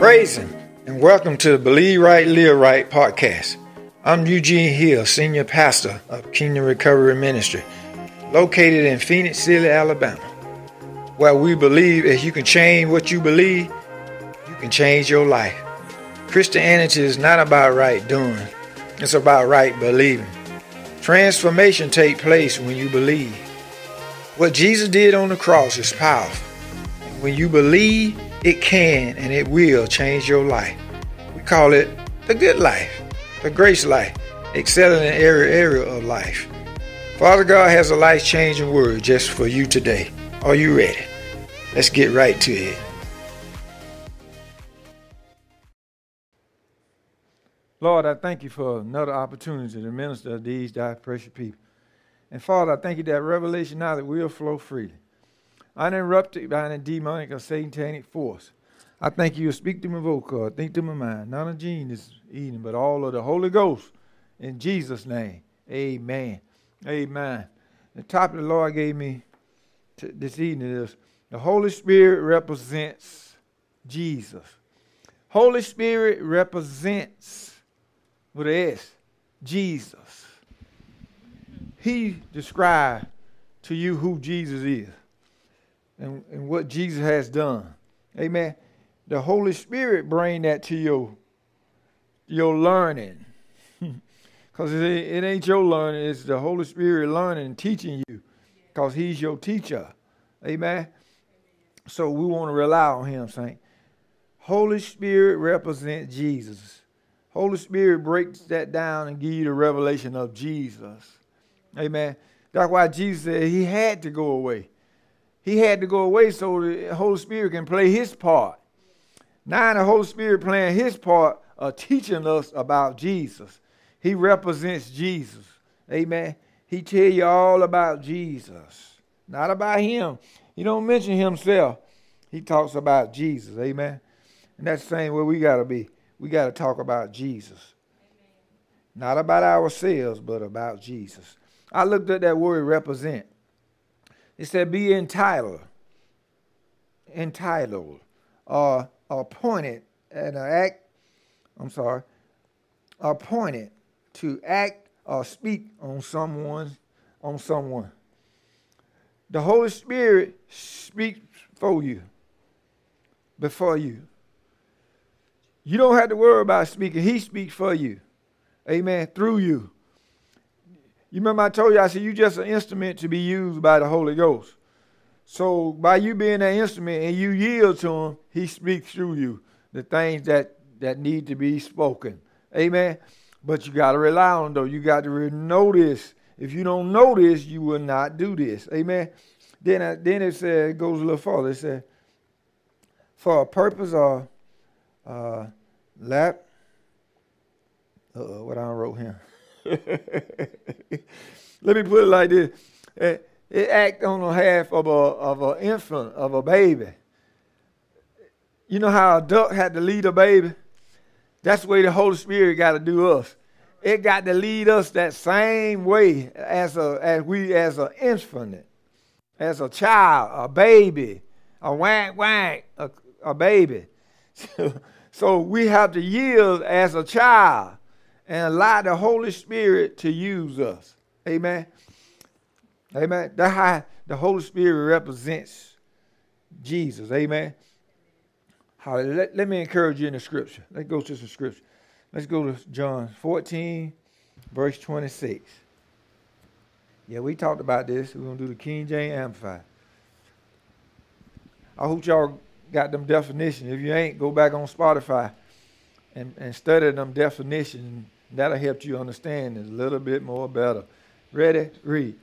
Praise Him and welcome to the Believe Right, Live Right podcast. I'm Eugene Hill, Senior Pastor of Kingdom Recovery Ministry, located in Phenix City, Alabama, where we believe if you can change what you believe, you can change your life. Christianity is not about right doing, it's about right believing. Transformation takes place when you believe. What Jesus did on the cross is powerful. When you believe, it can and it will change your life. We call it the good life, the grace life, excelling in every area of life. Father God has a life changing word just for you today. Are you ready? Let's get right to it. Lord, I thank you for another opportunity to minister to these thy precious people. And Father, I thank you that revelation knowledge will flow freely uninterrupted by any demonic or satanic force. I thank you to speak to my vocal, think to my mind, not Eugene this evening, but all of the Holy Ghost. In Jesus' name, amen. Amen. The topic the Lord gave me this evening is the Holy Spirit represents Jesus. Holy Spirit represents, with an S, Jesus. He described to you who Jesus is and, and what Jesus has done. Amen. The Holy Spirit bring that to your, your learning. Because it, it ain't your learning, it's the Holy Spirit learning and teaching you. Because he's your teacher. Amen. So we want to rely on him, saying, Holy Spirit represents Jesus. Holy Spirit breaks that down and give you the revelation of Jesus. Amen. That's why Jesus said he had to go away. He had to go away so the Holy Spirit can play his part. Now the Holy Spirit playing his part of teaching us about Jesus. He represents Jesus. Amen. He tell you all about Jesus. Not about him. He don't mention himself. He talks about Jesus. Amen. And that's the same way we gotta be. We gotta talk about Jesus. Not about ourselves, but about Jesus. I looked at that word represent. It said, be entitled, entitled, or appointed, and uh, act, I'm sorry, appointed to act or speak on someone, on someone. The Holy Spirit speaks for you, before you. You don't have to worry about speaking. He speaks for you. Amen. Through you. You remember I told you, I said, you're just an instrument to be used by the Holy Ghost. So by you being that instrument and you yield to him, he speaks through you the things that, that need to be spoken. Amen. But you got to rely on though. You got to know this. If you don't know this, you will not do this. Amen. Then, I, then it said, it goes a little further. It said, for a purpose of uh, lap. Uh-oh, what I wrote here. Let me put it like this. It, it on behalf of a of an infant, of a baby. You know how a duck had to lead a baby? That's the way the Holy Spirit got to do us. It got to lead us that same way as a as we as an infant, as a child, a baby, a wank wank, a, a baby. so we have to yield as a child and allow the Holy Spirit to use us. Amen. Amen. That's how the Holy Spirit represents Jesus. Amen. Let, let me encourage you in the scripture. Let's go to some scripture. Let's go to John 14, verse 26. Yeah, we talked about this. We're going to do the King James Amplified. I hope y'all got them definitions. If you ain't, go back on Spotify and, and study them definitions That'll help you understand it a little bit more better. Ready? Read.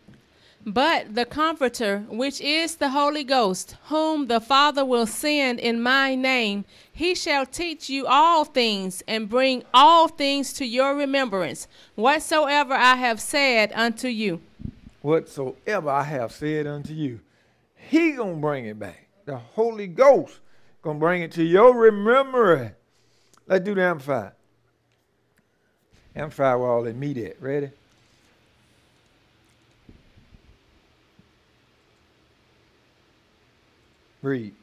But the Comforter, which is the Holy Ghost, whom the Father will send in my name, he shall teach you all things and bring all things to your remembrance, whatsoever I have said unto you. Whatsoever I have said unto you, he gonna bring it back. The Holy Ghost gonna bring it to your remembrance. Let's do the amplified. Amplify where all the meat at. Ready? Read.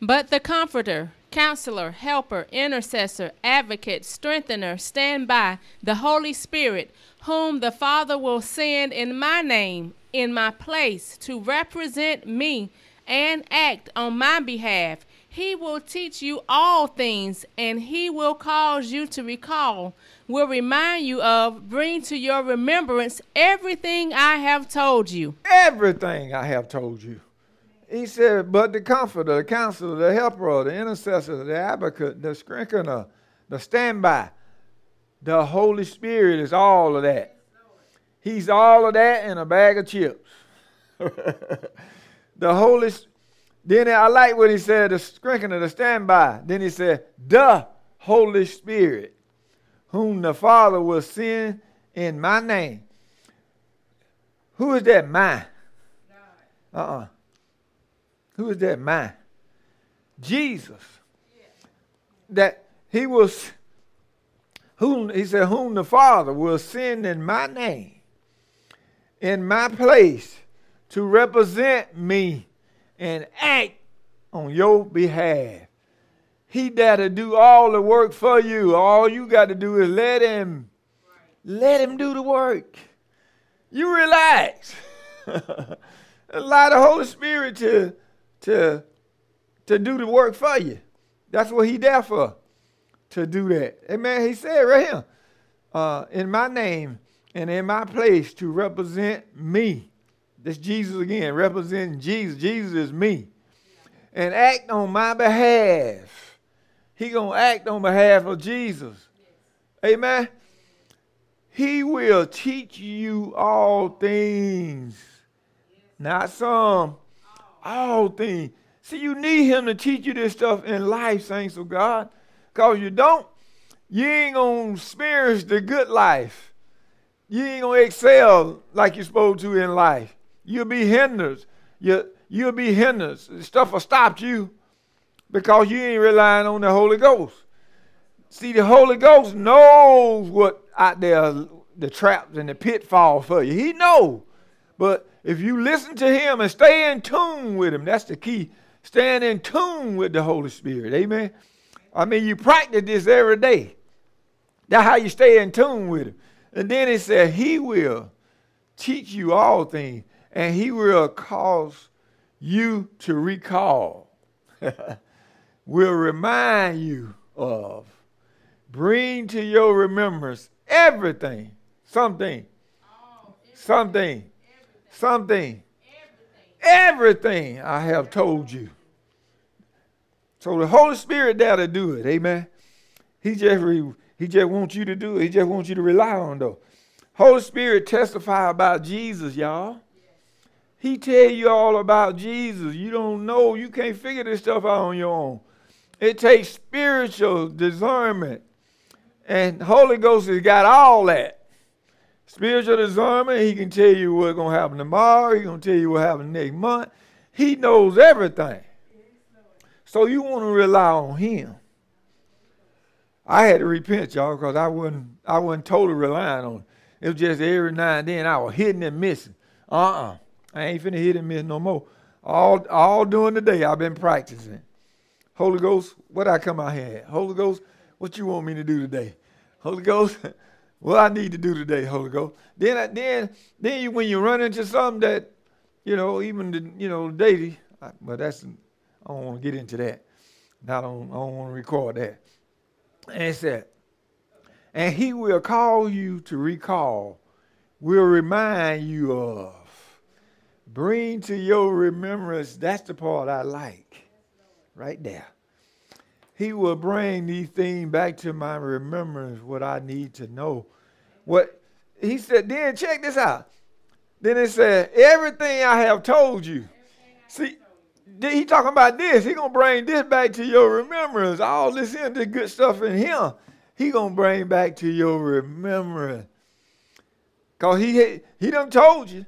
But the Comforter, Counselor, helper, intercessor, advocate, strengthener, stand by, the Holy Spirit, whom the Father will send in my name, in my place, to represent me and act on my behalf. He will teach you all things, and he will cause you to recall, will remind you of, bring to your remembrance everything I have told you. Everything I have told you. He said, but the comforter, the counselor, the helper, the intercessor, the advocate, the strengthener, the standby, the Holy Spirit is all of that. He's all of that in a bag of chips. the Holy then I like what he said, the strengthener, the standby. Then he said, the Holy Spirit, whom the Father will send in my name. Who is that my? Uh-uh. Who is that my? Jesus. That he was whom he said, whom the Father will send in my name, in my place, to represent me and act on your behalf. He there to do all the work for you. All you got to do is let him let him do the work. You relax. Allow the Holy Spirit to to to do the work for you. That's what he there for. To do that. Amen. He said right here, uh, in my name and in my place to represent me. This Jesus again, representing Jesus. Jesus is me. And act on my behalf. He gonna act on behalf of Jesus. Amen. He will teach you all things. Not some. All things. See, you need him to teach you this stuff in life, saints of God. Because you don't, you ain't to experience the good life. You ain't to excel like you're supposed to in life. You'll be hindered. You, you'll be hindered. Stuff will stop you because you ain't relying on the Holy Ghost. See, the Holy Ghost knows what out there, the traps and the pitfall for you. He knows. But if you listen to him and stay in tune with him, that's the key. Staying in tune with the Holy Spirit. Amen. I mean, you practice this every day. That's how you stay in tune with him. And then it said, He will teach you all things and he will cause you to recall, will remind you of, bring to your remembrance everything, something, something, something, everything I have told you. So the Holy Spirit there to do it, amen. He just re, he just wants you to do it. He just wants you to rely on though. Holy Spirit testify about Jesus, y'all. He tell you all about Jesus. You don't know. You can't figure this stuff out on your own. It takes spiritual discernment. And Holy Ghost has got all that. Spiritual discernment, he can tell you what's going to happen tomorrow. He's going to tell you what happened next month. He knows everything. So you want to rely on him. I had to repent, y'all, because I wasn't, I wasn't totally relying on it. It was just every now and then I was hitting and missing. Uh-uh. I ain't finna hit and miss no more. All all during the day I've been practicing. Holy Ghost, what I come out here at? Holy Ghost, what you want me to do today? Holy Ghost, what I need to do today, Holy Ghost. Then I, then then you, when you run into something that, you know, even the you know, daily, but that's I don't want to get into that. I don't I don't want to record that. And said, and he will call you to recall, will remind you of Bring to your remembrance, that's the part I like. Right there. He will bring these things back to my remembrance, what I need to know. What he said, then check this out. Then it said, everything I have told you. See, he talking about this. He gonna bring this back to your remembrance. All this in the good stuff in him. He gonna bring back to your remembrance. Cause he he done told you.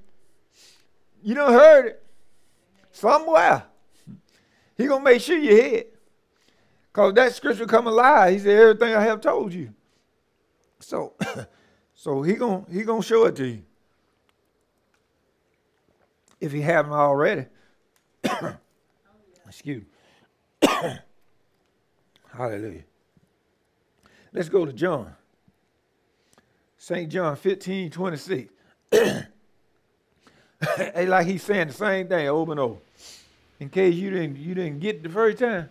You don't heard it somewhere. He gonna make sure you hear it. Cause that scripture come alive. He said, everything I have told you. So, so he gonna he gonna show it to you. If he haven't already. Excuse me. Hallelujah. Let's go to John. St. John 15, 26. hey, like he's saying the same thing over and over. In case you didn't you didn't get it the first time,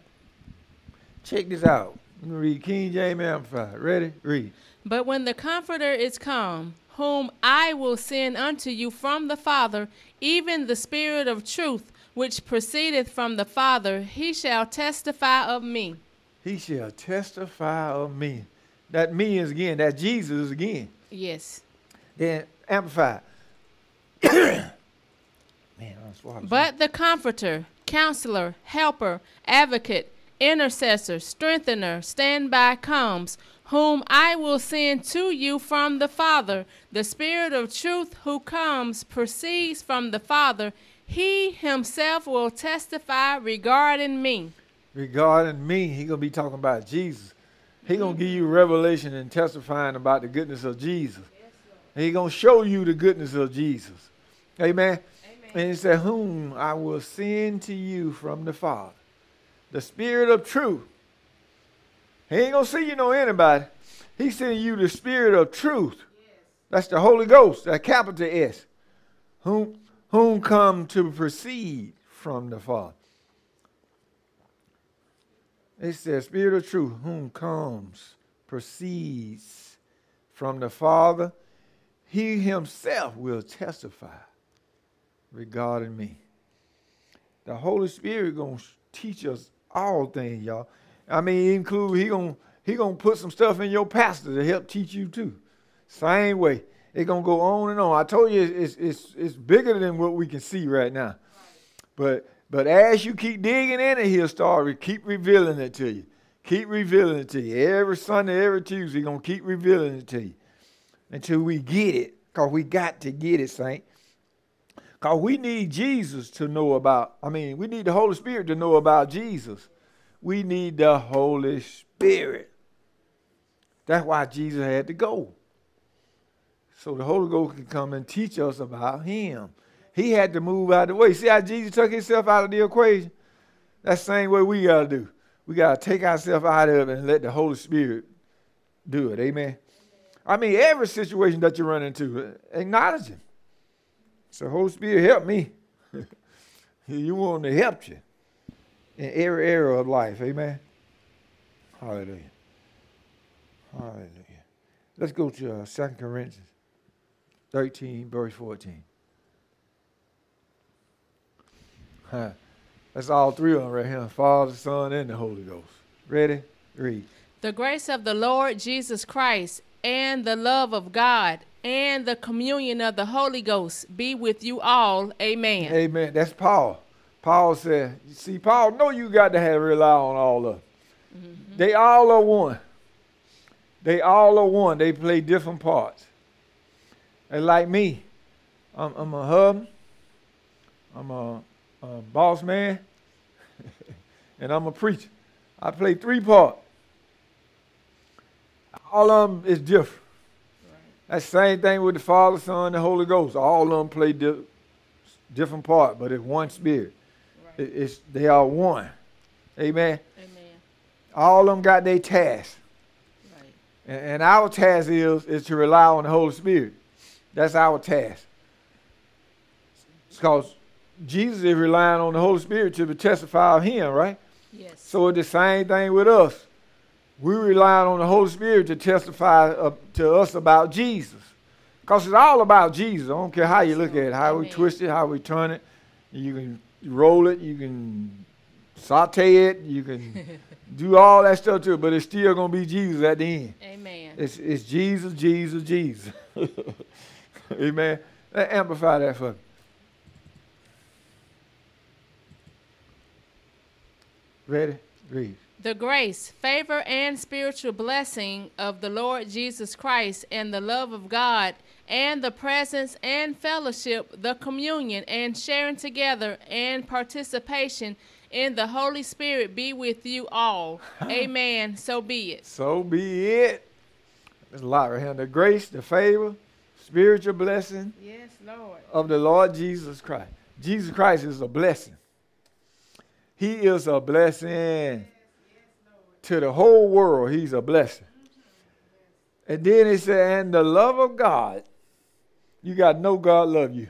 check this out. I'm gonna read King James Amplified. Ready? Read. But when the Comforter is come, whom I will send unto you from the Father, even the Spirit of truth, which proceedeth from the Father, he shall testify of me. He shall testify of me. That me is again, that Jesus is again. Yes. Then amplified. Man, I'm swallowing. But the Comforter, Counselor, Helper, Advocate, Intercessor, Strengthener, standby comes, whom I will send to you from the Father. The Spirit of truth who comes proceeds from the Father. He himself will testify regarding me. regarding me, he gonna be talking about Jesus. He gonna give you revelation and testifying about the goodness of Jesus. He gonna show you the goodness of Jesus. Amen. And he said, "Whom I will send to you from the Father, the Spirit of truth." He ain't gonna see you know anybody. He's sending you the Spirit of truth. That's the Holy Ghost, that capital S. Whom whom come to proceed from the Father. It says, Spirit of truth, whom comes, proceeds from the Father, he himself will testify regarding me. The Holy Spirit gonna teach us all things, y'all. I mean, include he gonna he gonna put some stuff in your pastor to help teach you too. Same way, it's gonna go on and on. I told you it's it's it's bigger than what we can see right now. But but as you keep digging in it, he'll start keep revealing it to you. Keep revealing it to you. Every Sunday, every Tuesday, gonna keep revealing it to you. Until we get it. Because we got to get it, Saint. Because we need Jesus to know about, I mean, we need the Holy Spirit to know about Jesus. We need the Holy Spirit. That's why Jesus had to go. So the Holy Ghost can come and teach us about him. He had to move out of the way. See how Jesus took himself out of the equation? That's the same way we got to do. We got to take ourselves out of it and let the Holy Spirit do it. Amen. I mean, every situation that you run into, acknowledge Him. So, Holy Spirit, help me. you want to help you in every area of life. Amen. Hallelujah. Hallelujah. Let's go to uh, 2 Corinthians 13, verse 14. Huh. That's all three of them right here Father, Son, and the Holy Ghost. Ready? Read. The grace of the Lord Jesus Christ and the love of God and the communion of the Holy Ghost be with you all. Amen. Amen. That's Paul. Paul said, you see, Paul, know you got to have rely on all of them. Mm-hmm. They all are one. They all are one. They play different parts. And like me, I'm, I'm a hub, I'm a, a boss man, and I'm a preacher. I play three parts. All of them is different. That's the same thing with the Father, Son, and the Holy Ghost. All of them play di- different part, but it's one spirit. Right. It- it's they are one. Amen. Amen. All of them got their task, Right. and, and our task is is to rely on the Holy Spirit. That's our task. Because Jesus is relying on the Holy Spirit to be testify of Him, right? Yes. So it's the same thing with us. We rely on the Holy Spirit to testify uh, to us about Jesus. Because it's all about Jesus. I don't care how you look at it, how we twist it, how we turn it. You can roll it, you can saute it, you can do all that stuff to it, but it's still going to be Jesus at the end. Amen. It's, it's Jesus, Jesus, Jesus. Amen. Amplify that for me. Ready? Read. The grace, favor, and spiritual blessing of the Lord Jesus Christ and the love of God and the presence and fellowship, the communion and sharing together and participation in the Holy Spirit be with you all. Amen. So be it. So be it. There's a lot right here. The grace, the favor, spiritual blessing Yes, Lord. of the Lord Jesus Christ. Jesus Christ is a blessing. He is a blessing. To the whole world, he's a blessing. And then he said, and the love of God. You got to know God love you.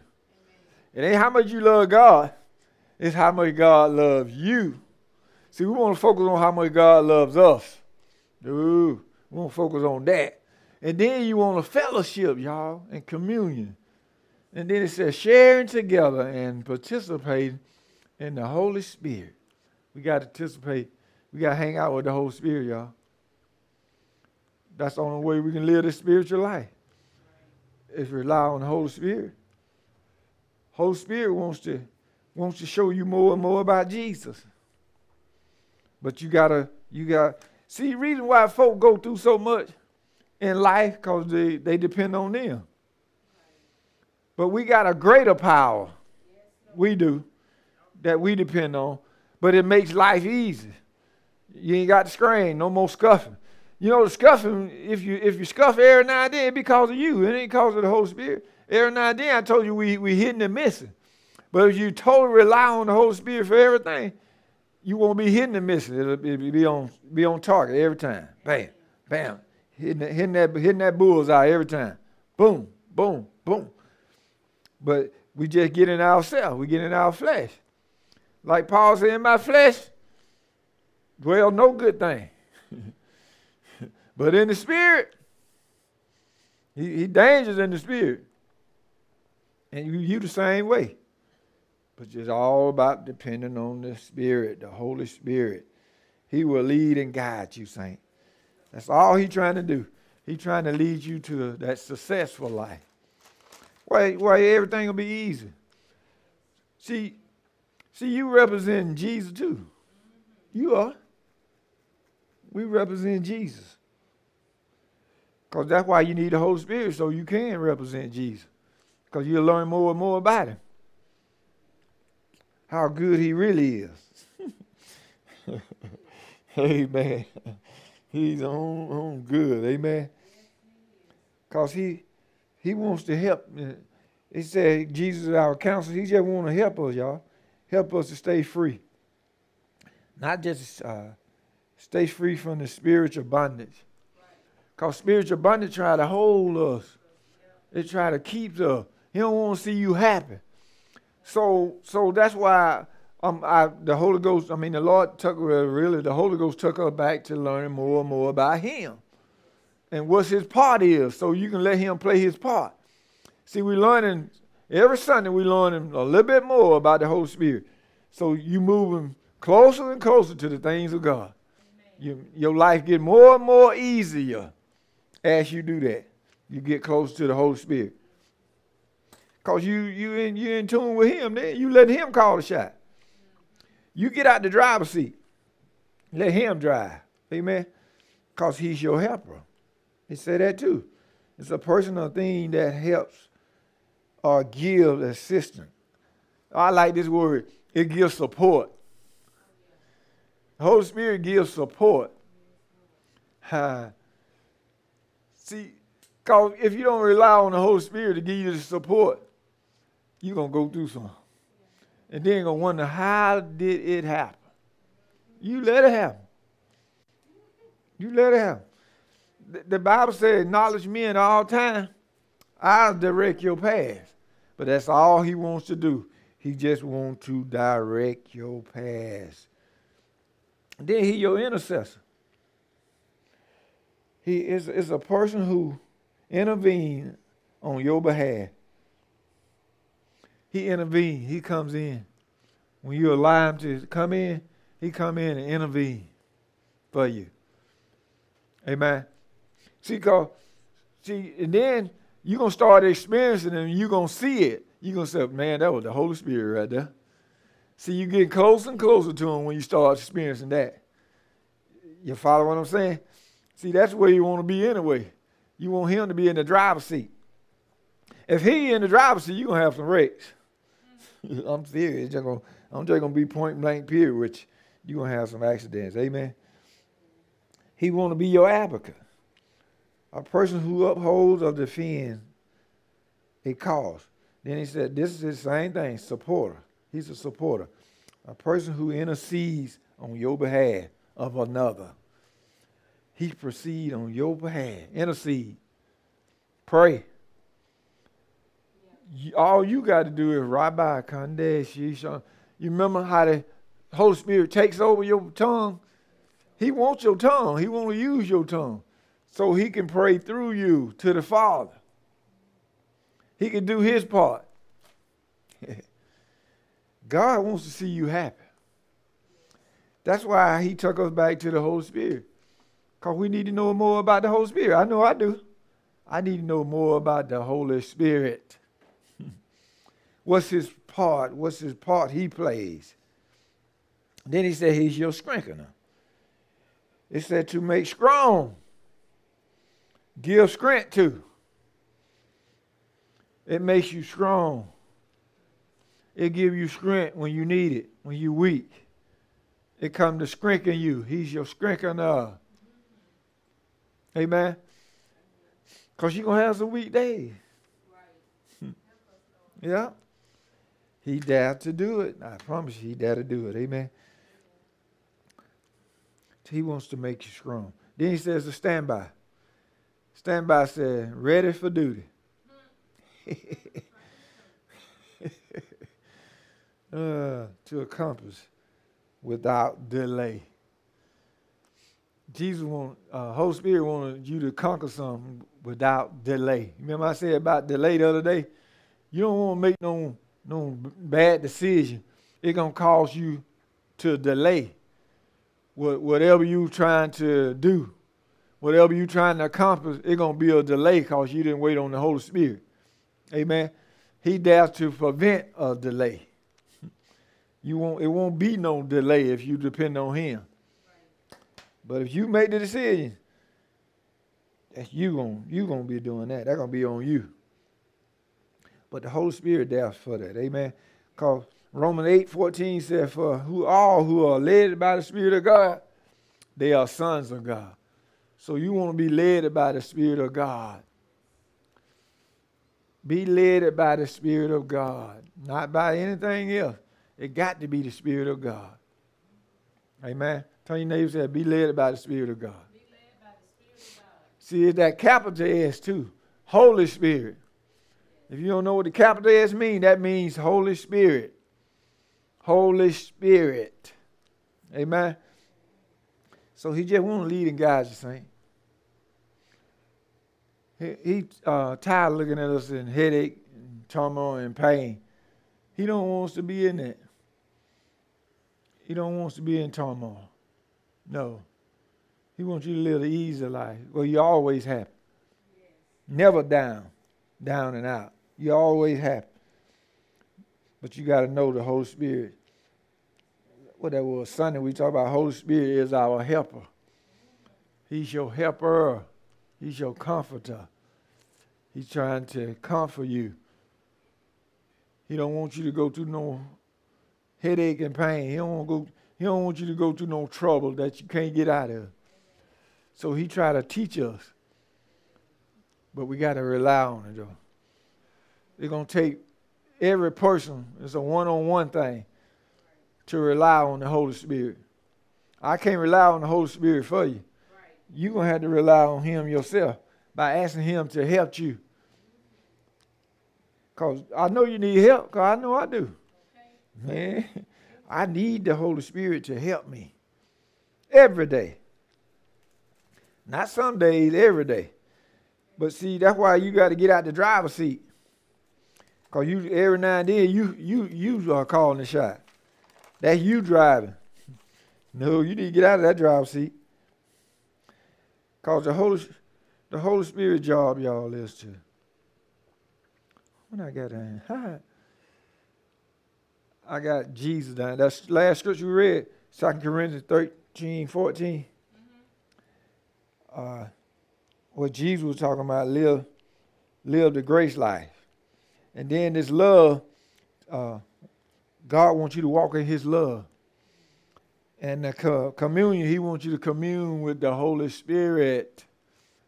It ain't how much you love God. It's how much God loves you. See, we want to focus on how much God loves us. Dude, we want to focus on that. And then you want a fellowship, y'all, and communion. And then it says sharing together and participating in the Holy Spirit. We got to participate. We got to hang out with the Holy Spirit, y'all. That's the only way we can live this spiritual life. Is rely on the Holy Spirit. Holy Spirit wants to wants to show you more and more about Jesus. But you gotta you got see the reason why folk go through so much in life because they, they depend on them. But we got a greater power. We do that we depend on. But it makes life easy. You ain't got to screen, no more scuffing. You know, the scuffing, if you if you scuff every now and then, it because of you. It ain't because of the Holy Spirit. Every now and then I told you we we hitting and missing. But if you totally rely on the Holy Spirit for everything, you won't be hitting and missing. It'll, it'll be on be on target every time. Bam, bam, hitting that, hitting that hitting that bullseye every time. Boom, boom, boom. But we just get in ourselves. We get in our flesh. Like Paul said, in my flesh, dwell no good thing. but in the spirit, he, he dangerous in the spirit. And you, you the same way. But it's all about depending on the Spirit, the Holy Spirit. He will lead and guide you, saint. That's all he's trying to do. He's trying to lead you to that successful life. Why, why everything will be easy. See, see, you represent Jesus too. You are. We represent Jesus. Because that's why you need the Holy Spirit, so you can represent Jesus. Because you'll learn more and more about him. How good he really is. Amen. He's on, on good. Amen. Because he he wants to help. He said Jesus is our counselor. He just want to help us, y'all. Help us to stay free. Not just uh, stay free from the spiritual bondage. Because spiritual bondage try to hold us. They try to keep us. He don't want to see you happy. So so that's why um I the Holy Ghost, I mean the Lord took really the Holy Ghost took us back to learning more and more about him. And what his part is, so you can let him play his part. See, we learning every Sunday we learning a little bit more about the Holy Spirit. So you moving closer and closer to the things of God. You, your life get more and more easier as you do that. You get close to the Holy Spirit. Cause you you in you in tune with him, then you let him call the shot. You get out the driver's seat. Let him drive. Amen. Cause he's your helper. He said that too. It's a personal thing that helps uh, or gives assistance. I like this word. It gives support. The Holy Spirit gives support. See, because if you don't rely on the Holy Spirit to give you the support, you're going to go through something. And then you're going to wonder, how did it happen? You let it happen. You let it happen. The, the Bible says, acknowledge me at all time. I'll direct your path. But that's all he wants to do. He just wants to direct your path. Then he your intercessor. He is, is a person who intervenes on your behalf. He intervenes. He comes in. When you allow him to come in, he come in and intervene for you. Amen. See, cause see, and then you're gonna start experiencing it and you're gonna see it. You're gonna say, man, that was the Holy Spirit right there. See, you get closer and closer to him when you start experiencing that. You follow what I'm saying? See, that's where you want to be anyway. You want him to be in the driver's seat. If he in the driver's seat, you're gonna have some wrecks. I'm serious. Just gonna, I'm just gonna be point blank period, which you're gonna have some accidents. Amen. He wanna be your advocate. A person who upholds or defends a cause. Then he said, this is the same thing, supporter. He's a supporter. A person who intercedes on your behalf of another. he proceed on your behalf. Intercede. Pray. You, all you got to do is Rabbi Kandesh. You remember how the Holy Spirit takes over your tongue? He wants your tongue. He want to use your tongue so he can pray through you to the Father. He can do his part. God wants to see you happy. That's why he took us back to the Holy Spirit. Because we need to know more about the Holy Spirit. I know I do. I need to know more about the Holy Spirit. What's his part? What's his part he plays? Then he said he's your strengthener. It said to make strong. Give strength to. It makes you strong. It give you strength when you need it, when you're weak. It come to strengthen you. He's your strengthener. Amen. Because you're going to have some weak days. Right. yeah. He dared to do it. I promise you, he dared to do it. Amen. He wants to make you strong. Then he says to stand by. Stand by said, ready for duty. uh, to accomplish without delay. Jesus want, uh, Holy Spirit wanted you to conquer something without delay. Remember I said about delay the other day? You don't want to make no no bad decision. It's gonna cause you to delay what, whatever you trying to do, whatever you trying to accomplish. It's gonna be a delay because you didn't wait on the Holy Spirit. Amen. He dares to prevent a delay. You won't. It won't be no delay if you depend on Him. But if you make the decision, that's you gonna you gonna be doing that. That's gonna be on you. But the Holy Spirit there for that. Amen. Because Romans 8 14 says, For who all who are led by the Spirit of God, they are sons of God. So you want to be led by the Spirit of God. Be led by the Spirit of God, not by anything else. It got to be the Spirit of God. Amen. Tell your neighbor, say, be led by the Spirit of God. See, it's that capital S too. Holy Spirit. If you don't know what the capital S means, that means Holy Spirit. Holy Spirit. Amen. So he just want to lead and guide you, saint. He, he uh, tired looking at us in headache, and turmoil, and pain. He don't want us to be in that. He don't want to be in turmoil. No. He wants you to live the easy life. Well, you always happy. Yes. Never down, down and out. You always happy. But you got to know the Holy Spirit. What that was Sunday, we talk about Holy Spirit is our helper. He's your helper. He's your comforter. He's trying to comfort you. He don't want you to go through no headache and pain. He don't want go he don't want you to go through no trouble that you can't get out of. So he try to teach us. But we got to rely on it, though. It's going to take every person, it's a one on one thing, to rely on the Holy Spirit. I can't rely on the Holy Spirit for you. You're going to have to rely on Him yourself by asking Him to help you. Because I know you need help, because I know I do. Man. I need the Holy Spirit to help me every day. Not some days, every day. But see, that's why you got to get out the driver's seat. Cause you every now and then you you you are calling the shot. That's you driving. No, you need to get out of that driver's seat. Cause the Holy the Holy Spirit job, y'all, is to. When I got in. I got Jesus down. That's last scripture we read, 2 Corinthians 13, 14. Mm-hmm. Uh, what Jesus was talking about, live, live the grace life. And then this love, uh, God wants you to walk in his love. And the co- communion, he wants you to commune with the Holy Spirit.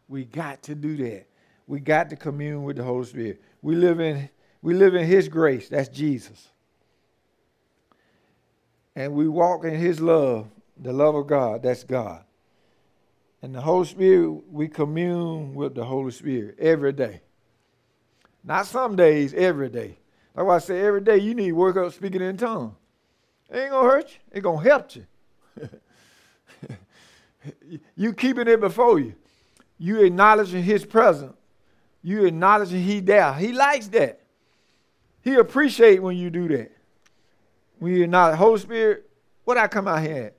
We got to do that. We got to commune with the Holy Spirit. We live in we live in his grace. That's Jesus and we walk in his love, the love of God, that's God. And the Holy Spirit, we commune with the Holy Spirit every day. Not some days, every day. That's why I say every day you need to work up speaking in tongues. It ain't gonna hurt you. It's gonna help you. you keeping it before you. You acknowledging his presence. You acknowledging he there. He likes that. He appreciate when you do that. When you acknowledge Holy Spirit, what I come out here at?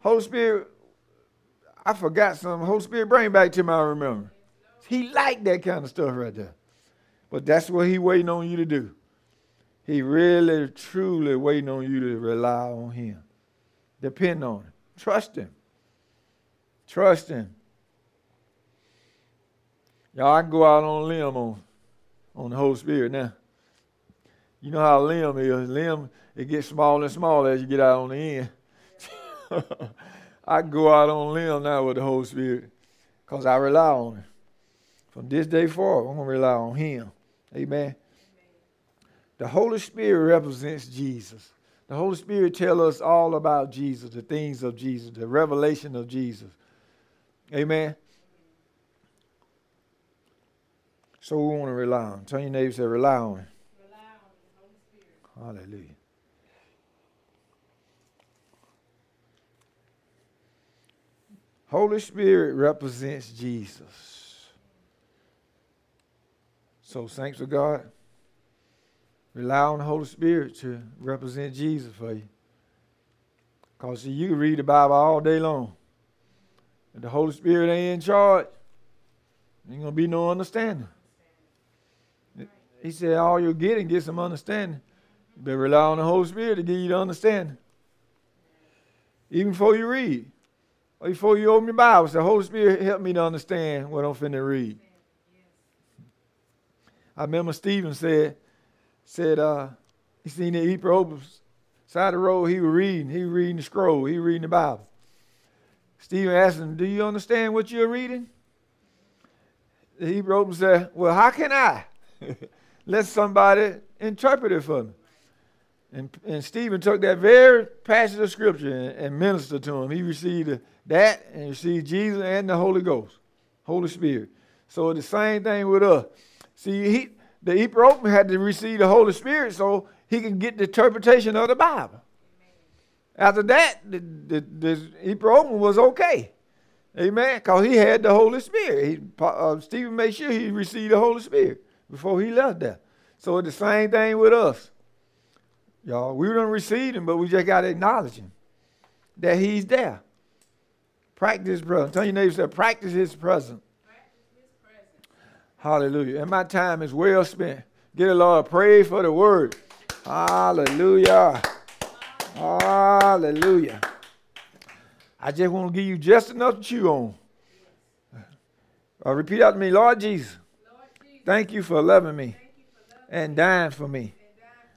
Holy Spirit, I forgot something. Holy Spirit, bring back to I remember. He like that kind of stuff right there. But that's what he waiting on you to do. He really, truly waiting on you to rely on him. Depend on him. Trust him. Trust him. Y'all, I can go out on a limb on, on the Holy Spirit now. You know how a limb is. Limb, it gets smaller and smaller as you get out on the end. I go out on a limb now with the Holy Spirit because I rely on him. From this day forward, I'm going to rely on him. Amen. The Holy Spirit represents Jesus. The Holy Spirit tells us all about Jesus, the things of Jesus, the revelation of Jesus. Amen. So we want to rely on. Tell your neighbor, say, on him. Rely on Hallelujah. Holy Spirit represents Jesus. So, thanks to God, rely on the Holy Spirit to represent Jesus for you. Because you can read the Bible all day long. If the Holy Spirit ain't in charge, ain't going to be no understanding. He said, All you're getting, get some understanding. Better rely on the Holy Spirit to give you the understanding. Even before you read, or before you open your Bible, say, Holy Spirit, help me to understand what I'm finna read. I remember Stephen said, said uh, he seen the Ethiopians side of the road, he was reading. He was reading the scroll. He was reading the Bible. Stephen asked him, Do you understand what you're reading? The Hebrew said, Well, how can I? Let somebody interpret it for me. And, and Stephen took that very passage of scripture and, and ministered to him. He received that and received Jesus and the Holy Ghost, Holy Spirit. So the same thing with us. See, he, the Ethiopian had to receive the Holy Spirit so he can get the interpretation of the Bible. After that, the, the, the Ethiopian was okay. Amen. Because he had the Holy Spirit. He, uh, Stephen made sure he received the Holy Spirit before he left there. So it's the same thing with us. Y'all, we don't receive him, but we just got to acknowledge him that he's there. Practice his presence. Tell your neighbor, say, practice his presence. Hallelujah. And my time is well spent. Get a Lord, pray for the word. Hallelujah. Hallelujah. I just want to give you just enough to chew on. Uh, repeat out to me, Lord Jesus, Thank you for loving me and dying for me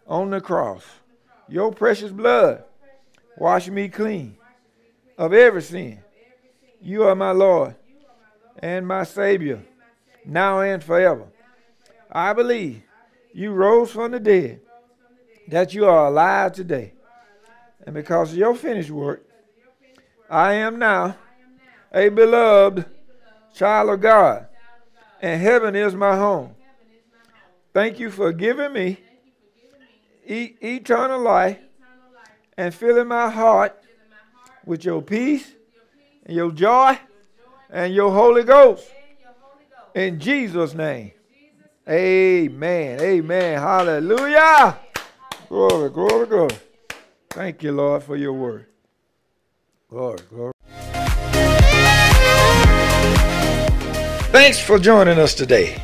on the cross. Your precious blood wash me clean of every sin. You are my Lord and my Savior now and forever. I believe you rose from the dead, that you are alive today. And because of your finished work, I am now a beloved child of God and heaven is my home. Thank you for giving me e- eternal life and filling my heart with your peace and your joy and your Holy Ghost. In Jesus' name. Amen. Amen. Hallelujah. Glory, glory, glory. Thank you, Lord, for your word. Glory, glory. Thanks for joining us today.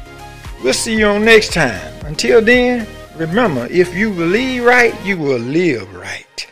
We'll see you on next time. Until then, remember if you believe right, you will live right.